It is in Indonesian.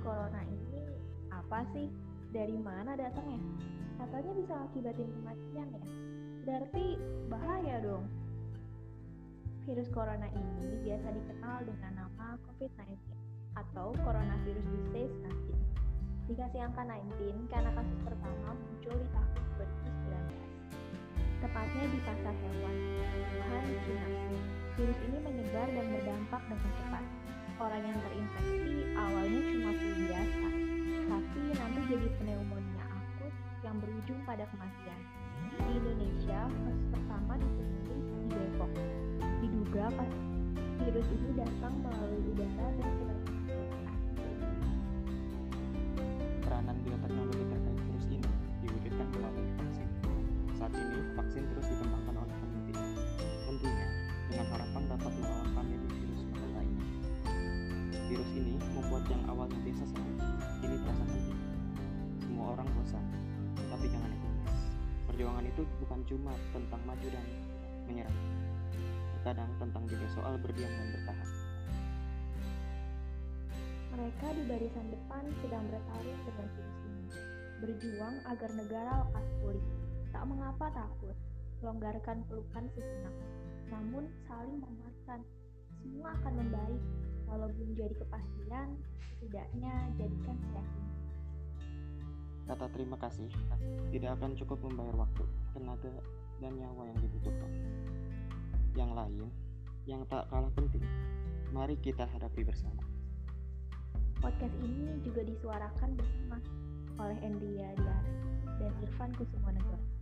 corona ini apa sih? Dari mana datangnya? Katanya bisa akibatin kematian ya? Berarti bahaya dong. Virus corona ini biasa dikenal dengan nama COVID-19 atau coronavirus disease 19. Dikasih angka 19 karena kasus pertama muncul di tahun 2019. Tepatnya di pasar hewan, Wuhan, China. Virus ini menyebar dan berdampak dengan cepat. Orang yang berujung pada kematian. Di Indonesia, kasus pertama ditemui di Depok. Diduga pas virus ini datang melalui udara dan Peranan bioteknologi terkait virus ini diwujudkan melalui vaksin. Saat ini, vaksin terus dikembangkan oleh peneliti. Tentunya, dengan harapan Perjuangan itu bukan cuma tentang maju dan menyerah. Terkadang tentang juga soal berdiam dan bertahan. Mereka di barisan depan sedang bertarung dengan virus ini. Berjuang agar negara lekas pulih. Tak mengapa takut, longgarkan pelukan sejenak. Namun saling menguatkan. Semua akan membaik. Belum jadi kepastian, setidaknya jadikan keyakinan. Kata terima kasih tidak akan cukup membayar waktu, tenaga, dan nyawa yang dibutuhkan. Yang lain, yang tak kalah penting, mari kita hadapi bersama. Podcast ini juga disuarakan bersama oleh Endria Diara dan Irfan Kusumonegoro.